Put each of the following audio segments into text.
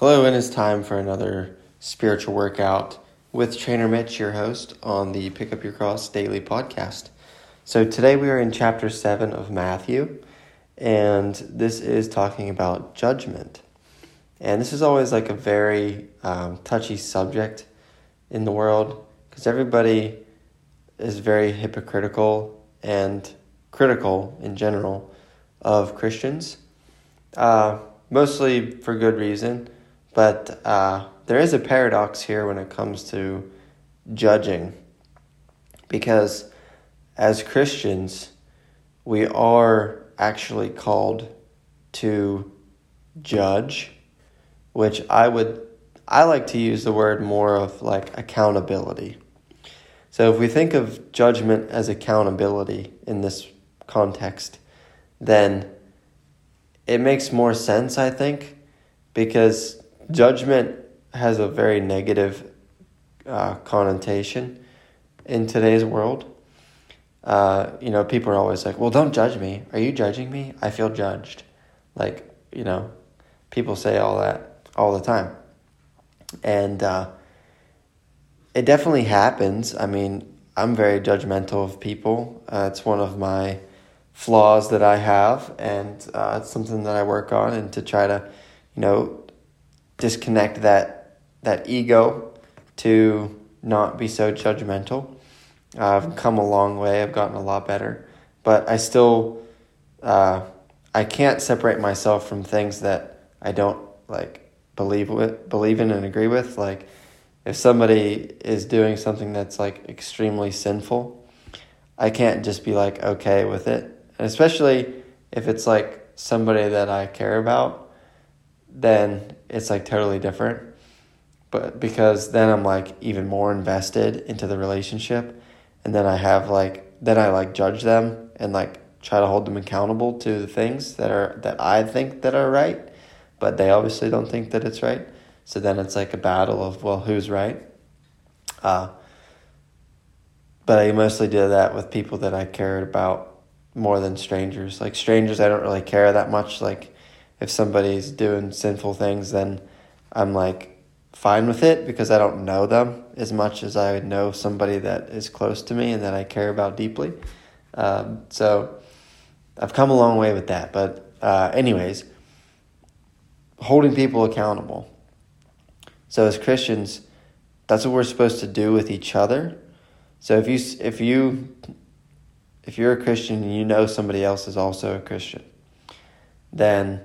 Hello, and it's time for another spiritual workout with Trainer Mitch, your host on the Pick Up Your Cross Daily podcast. So today we are in chapter 7 of Matthew, and this is talking about judgment. And this is always like a very um, touchy subject in the world because everybody is very hypocritical and critical in general of Christians, uh, mostly for good reason but uh, there is a paradox here when it comes to judging, because as Christians, we are actually called to judge, which I would I like to use the word more of like accountability. So if we think of judgment as accountability in this context, then it makes more sense, I think, because judgment has a very negative uh, connotation in today's world. Uh, you know, people are always like, well, don't judge me. Are you judging me? I feel judged. Like, you know, people say all that all the time. And uh, it definitely happens. I mean, I'm very judgmental of people. Uh, it's one of my flaws that I have, and uh, it's something that I work on and to try to, you know, disconnect that that ego to not be so judgmental. I've come a long way. I've gotten a lot better, but I still uh, I can't separate myself from things that I don't like believe with believe in and agree with. Like if somebody is doing something that's like extremely sinful, I can't just be like okay with it, and especially if it's like somebody that I care about then it's like totally different. But because then I'm like even more invested into the relationship and then I have like then I like judge them and like try to hold them accountable to the things that are that I think that are right, but they obviously don't think that it's right. So then it's like a battle of well, who's right? Uh, but I mostly do that with people that I cared about more than strangers. Like strangers, I don't really care that much. Like if somebody's doing sinful things, then I'm like fine with it because I don't know them as much as I know somebody that is close to me and that I care about deeply. Um, so I've come a long way with that. But, uh, anyways, holding people accountable. So as Christians, that's what we're supposed to do with each other. So if you if you if you're a Christian and you know somebody else is also a Christian, then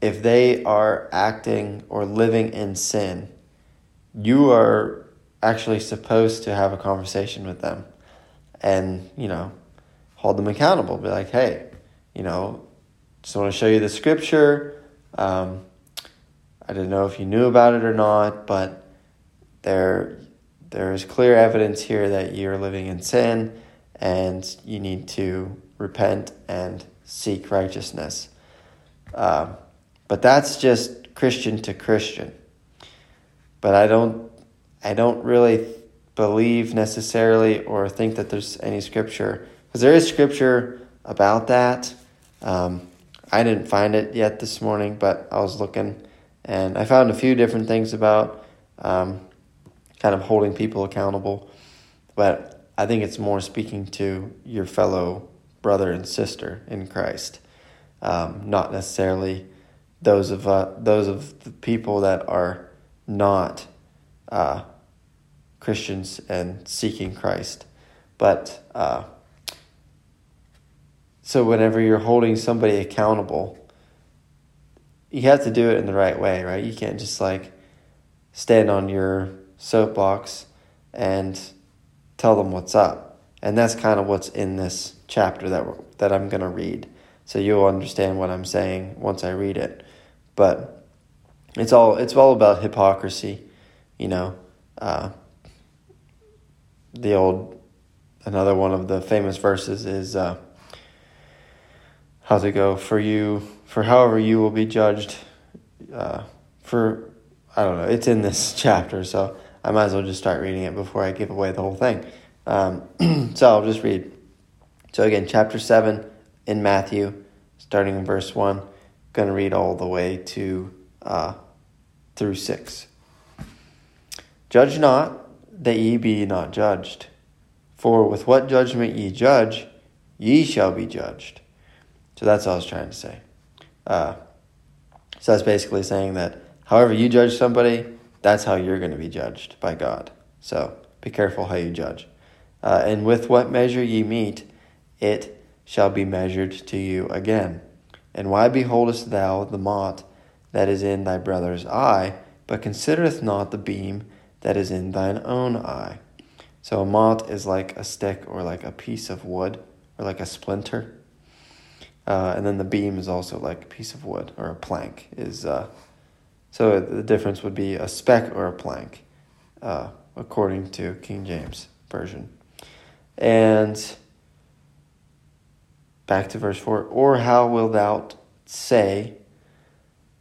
if they are acting or living in sin, you are actually supposed to have a conversation with them and, you know, hold them accountable. Be like, hey, you know, just want to show you the scripture. Um, I didn't know if you knew about it or not, but there there is clear evidence here that you're living in sin and you need to repent and seek righteousness. Um, but that's just Christian to Christian. But I don't I don't really believe necessarily or think that there's any scripture because there is scripture about that. Um, I didn't find it yet this morning, but I was looking and I found a few different things about um, kind of holding people accountable. But I think it's more speaking to your fellow brother and sister in Christ, um, not necessarily those of uh, those of the people that are not uh, Christians and seeking Christ. But uh, so whenever you're holding somebody accountable, you have to do it in the right way, right? You can't just like stand on your soapbox and tell them what's up. And that's kind of what's in this chapter that that I'm going to read. So you'll understand what I'm saying once I read it. But it's all it's all about hypocrisy, you know. Uh, the old another one of the famous verses is uh, how's it go for you for however you will be judged uh, for I don't know it's in this chapter so I might as well just start reading it before I give away the whole thing. Um, so I'll just read. So again, chapter seven in Matthew, starting in verse one going to read all the way to uh, through 6. Judge not that ye be not judged. For with what judgment ye judge, ye shall be judged. So that's all I was trying to say. Uh, so that's basically saying that however you judge somebody, that's how you're going to be judged by God. So be careful how you judge. Uh, and with what measure ye meet, it shall be measured to you again. And why beholdest thou the mote that is in thy brother's eye, but considereth not the beam that is in thine own eye? So a mote is like a stick or like a piece of wood or like a splinter. Uh, and then the beam is also like a piece of wood or a plank. Is uh, so the difference would be a speck or a plank, uh, according to King James version. And back to verse four. Or how wilt thou say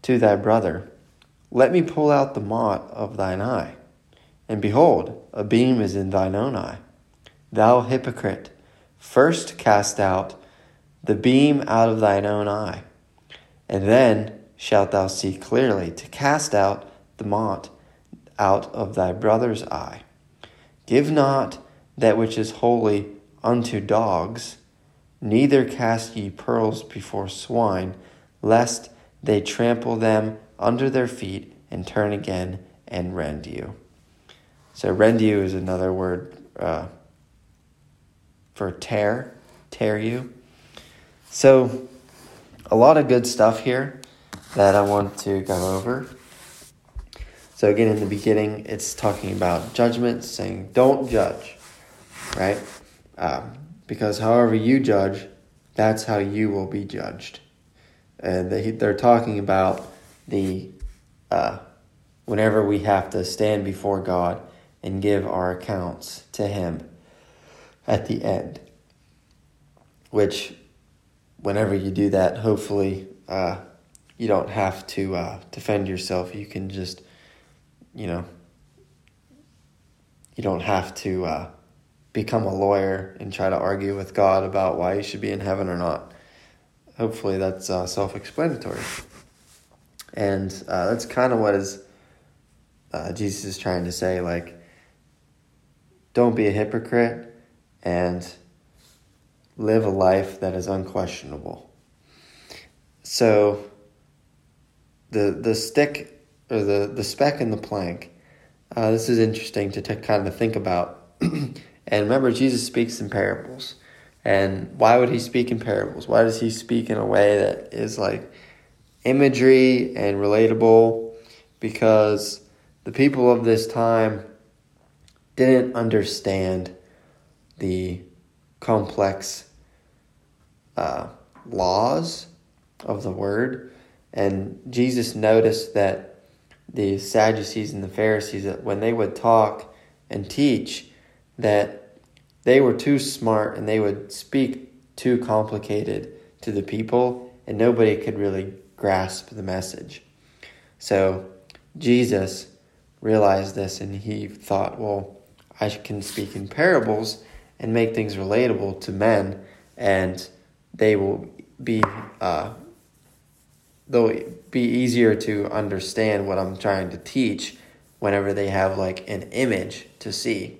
to thy brother, Let me pull out the mote of thine eye? And behold, a beam is in thine own eye. Thou hypocrite, first cast out the beam out of thine own eye, and then shalt thou see clearly to cast out the mote out of thy brother's eye. Give not that which is holy unto dogs, neither cast ye pearls before swine, lest they trample them under their feet and turn again and rend you. So rend you is another word uh, for tear, tear you. So a lot of good stuff here that I want to go over. So again, in the beginning, it's talking about judgment, saying don't judge, right? Um, because however you judge, that's how you will be judged. And they, they're talking about the uh, whenever we have to stand before God and give our accounts to Him at the end. Which, whenever you do that, hopefully uh, you don't have to uh, defend yourself. You can just, you know, you don't have to uh, become a lawyer and try to argue with God about why you should be in heaven or not. Hopefully, that's uh, self explanatory. And uh, that's kind of what is uh, Jesus is trying to say. Like, don't be a hypocrite and live a life that is unquestionable. So the the stick or the, the speck in the plank, uh, this is interesting to t- kind of think about. and remember, Jesus speaks in parables. And why would he speak in parables? Why does he speak in a way that is like imagery and relatable? Because the people of this time didn't understand the complex uh, laws of the word. And Jesus noticed that the Sadducees and the Pharisees, that when they would talk and teach, that they were too smart and they would speak too complicated to the people, and nobody could really grasp the message. So Jesus realized this and he thought, well, I can speak in parables and make things relatable to men, and they will be uh, they'll be easier to understand what I'm trying to teach whenever they have like an image to see.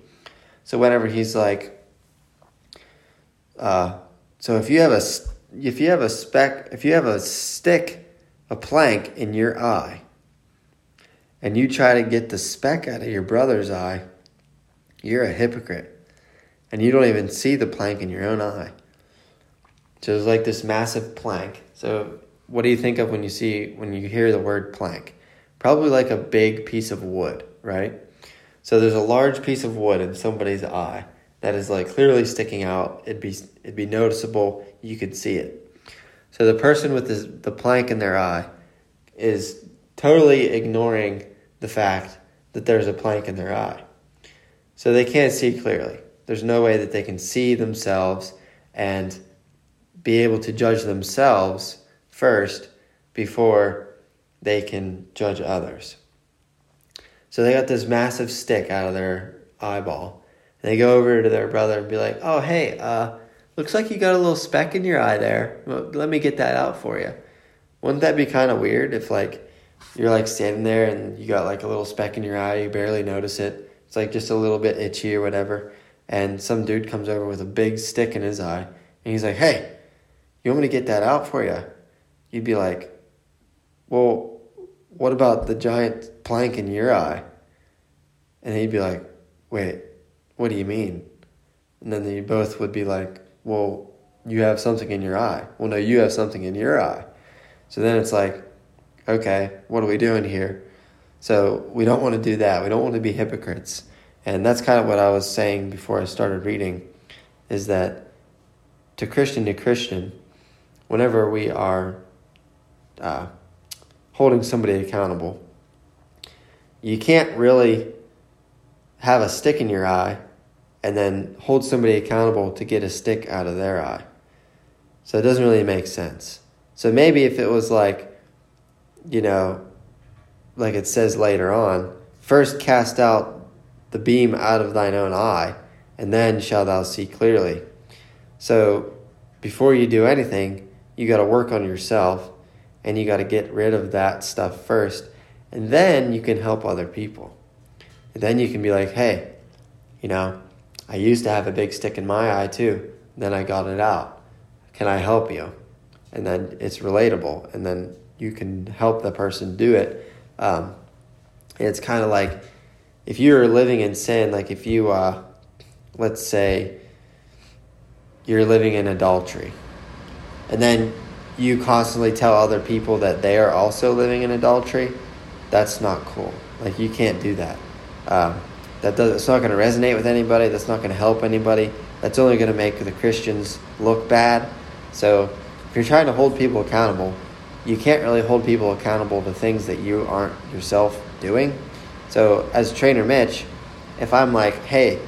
So whenever he's like, uh, so if you have a if you have a speck if you have a stick a plank in your eye and you try to get the speck out of your brother's eye you're a hypocrite. And you don't even see the plank in your own eye. So it's like this massive plank. So what do you think of when you see when you hear the word plank? Probably like a big piece of wood, right? So there's a large piece of wood in somebody's eye that is like clearly sticking out. It'd be it'd be noticeable. You could see it. So the person with this, the plank in their eye is totally ignoring the fact that there's a plank in their eye. So they can't see clearly. There's no way that they can see themselves and be able to judge themselves first before they can judge others. So they got this massive stick out of their eyeball. And they go over to their brother and be like, "Oh, hey, uh, looks like you got a little speck in your eye there. Let me get that out for you." Wouldn't that be kind of weird if like you're like standing there and you got like a little speck in your eye, you barely notice it. It's like just a little bit itchy or whatever. And some dude comes over with a big stick in his eye and he's like, Hey, you want me to get that out for you? You'd be like, Well, what about the giant plank in your eye? And he'd be like, Wait, what do you mean? And then you both would be like, Well, you have something in your eye. Well, no, you have something in your eye. So then it's like, okay, what are we doing here? So we don't want to do that. We don't want to be hypocrites. And that's kind of what I was saying before I started reading is that to Christian to Christian, whenever we are uh, holding somebody accountable, you can't really have a stick in your eye and then hold somebody accountable to get a stick out of their eye. So it doesn't really make sense. So maybe if it was like, you know, like it says later on, first cast out the beam out of thine own eye, and then shalt thou see clearly. So before you do anything, you got to work on yourself and you got to get rid of that stuff first, and then you can help other people. And then you can be like, hey, you know, I used to have a big stick in my eye too. Then I got it out. Can I help you? and then it's relatable, and then you can help the person do it. Um, it's kind of like if you're living in sin, like if you, uh, let's say, you're living in adultery, and then you constantly tell other people that they are also living in adultery, that's not cool. Like you can't do that. Um, that does, it's not going to resonate with anybody. That's not going to help anybody. That's only going to make the Christians look bad. So if you're trying to hold people accountable, you can't really hold people accountable to things that you aren't yourself doing. So, as trainer Mitch, if I'm like, hey,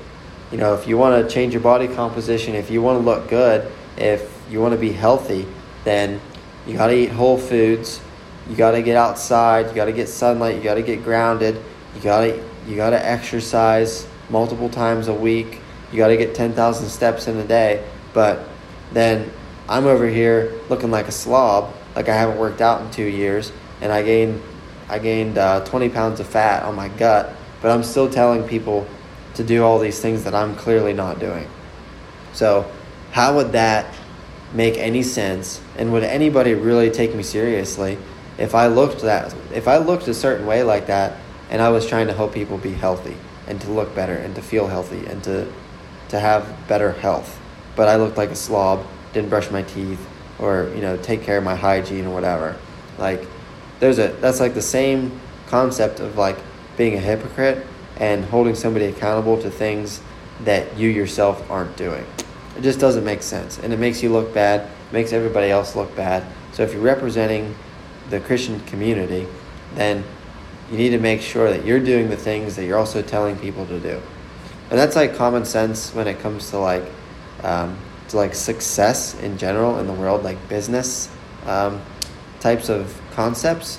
you know, if you want to change your body composition, if you want to look good, if you want to be healthy, then you got to eat whole foods. You got to get outside. You got to get sunlight. You got to get grounded. You got to you got to exercise multiple times a week. You got to get 10,000 steps in a day. But then I'm over here looking like a slob, like I haven't worked out in two years, and I gained I gained uh, 20 pounds of fat on my gut, but I'm still telling people to do all these things that I'm clearly not doing. So, how would that make any sense? And would anybody really take me seriously if I looked that if I looked a certain way like that and I was trying to help people be healthy and to look better and to feel healthy and to to have better health, but I looked like a slob didn't brush my teeth or you know take care of my hygiene or whatever like there's a that's like the same concept of like being a hypocrite and holding somebody accountable to things that you yourself aren't doing it just doesn't make sense. And it makes you look bad. Makes everybody else look bad. So if you're representing the christian community then you need to make sure that you're doing the things that you're also telling people to do. And that's like common sense when it comes to like um, to like success in general in the world, like business um, types of concepts.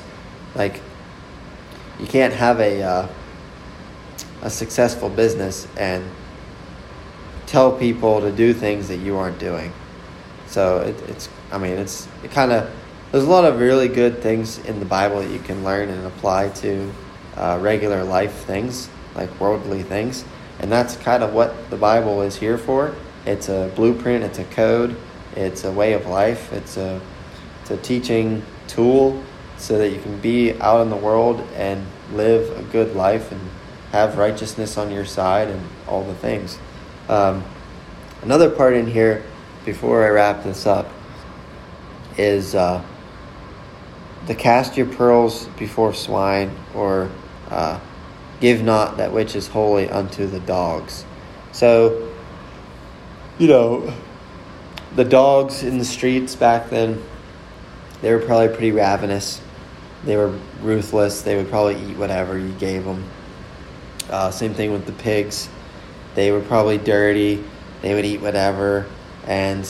Like you can't have a uh, a successful business and tell people to do things that you aren't doing. So it, it's I mean it's it kind of there's a lot of really good things in the Bible that you can learn and apply to uh, regular life things like worldly things, and that's kind of what the Bible is here for it's a blueprint, it's a code, it's a way of life, it's a, it's a teaching tool so that you can be out in the world and live a good life and have righteousness on your side and all the things. Um, another part in here, before I wrap this up, is uh, the cast your pearls before swine or uh, give not that which is holy unto the dogs. So you know, the dogs in the streets back then, they were probably pretty ravenous. They were ruthless. They would probably eat whatever you gave them. Uh, same thing with the pigs. They were probably dirty. They would eat whatever. And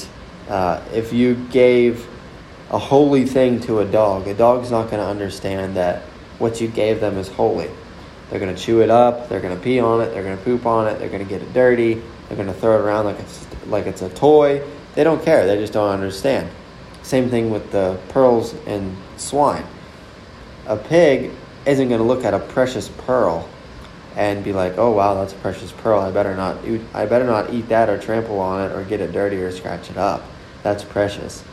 uh, if you gave a holy thing to a dog, a dog's not going to understand that what you gave them is holy. They're going to chew it up. They're going to pee on it. They're going to poop on it. They're going to get it dirty. They're going to throw it around like it's like it's a toy. They don't care. They just don't understand. Same thing with the pearls and swine. a pig isn't going to look at a precious pearl and be like, "Oh wow, that's a precious pearl. I better not eat, I better not eat that or trample on it or get it dirty or scratch it up. That's precious."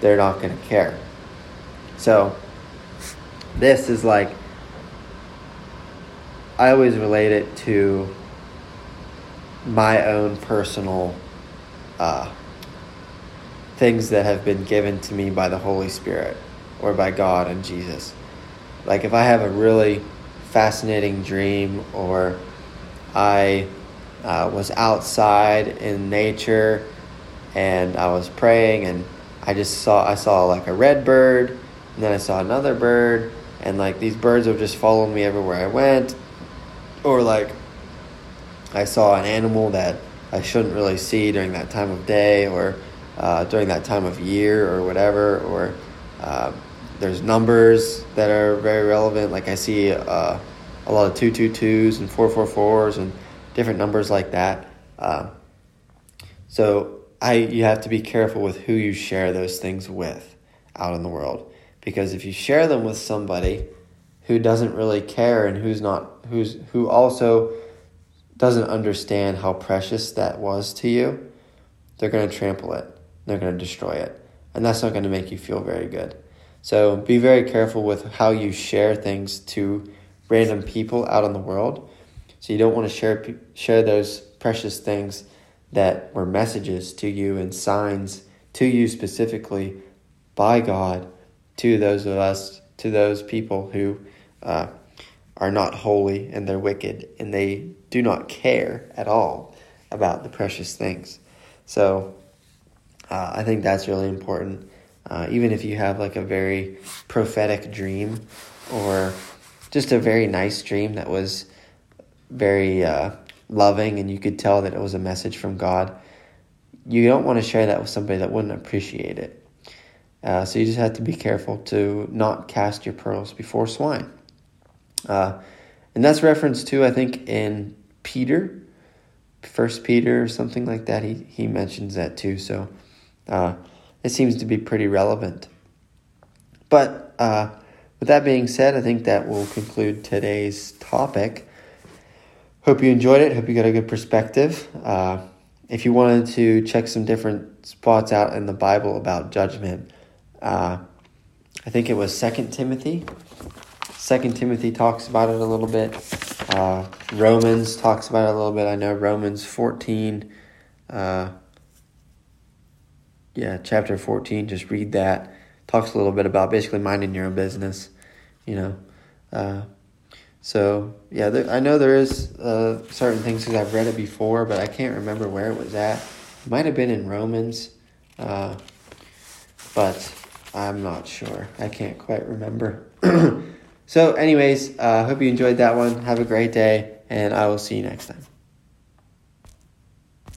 They're not going to care. So this is like I always relate it to my own personal uh, things that have been given to me by the Holy Spirit or by God and Jesus. Like if I have a really fascinating dream or I uh, was outside in nature and I was praying and I just saw I saw like a red bird and then I saw another bird and like these birds would just follow me everywhere I went. Or like I saw an animal that I shouldn't really see during that time of day or uh, during that time of year or whatever or uh, there's numbers that are very relevant. Like I see uh, a lot of 222s and 444s and different numbers like that. Uh, so I you have to be careful with who you share those things with out in the world because if you share them with somebody who doesn't really care and who's not who's who also doesn't understand how precious that was to you, they're going to trample it. They're going to destroy it. And that's not going to make you feel very good. So be very careful with how you share things to random people out in the world. So you don't want to share share those precious things that were messages to you and signs to you specifically by God to those of us to those people who uh, are not holy and they're wicked and they do not care at all about the precious things. So uh, I think that's really important. Uh, even if you have like a very prophetic dream or just a very nice dream that was very uh, loving and you could tell that it was a message from God, you don't want to share that with somebody that wouldn't appreciate it. Uh, so you just have to be careful to not cast your pearls before swine. Uh, and that's referenced to, I think, in Peter, First Peter or something like that. He he mentions that too. So uh, it seems to be pretty relevant. But uh, with that being said, I think that will conclude today's topic. Hope you enjoyed it. Hope you got a good perspective. Uh, if you wanted to check some different spots out in the Bible about judgment, uh, I think it was Second Timothy Second Timothy talks about it a little bit. Uh, Romans talks about it a little bit. I know Romans 14, uh, yeah, chapter 14, just read that. Talks a little bit about basically minding your own business, you know. Uh, so, yeah, there, I know there is uh, certain things because I've read it before, but I can't remember where it was at. It might have been in Romans, uh, but I'm not sure. I can't quite remember. So, anyways, I uh, hope you enjoyed that one. Have a great day, and I will see you next time.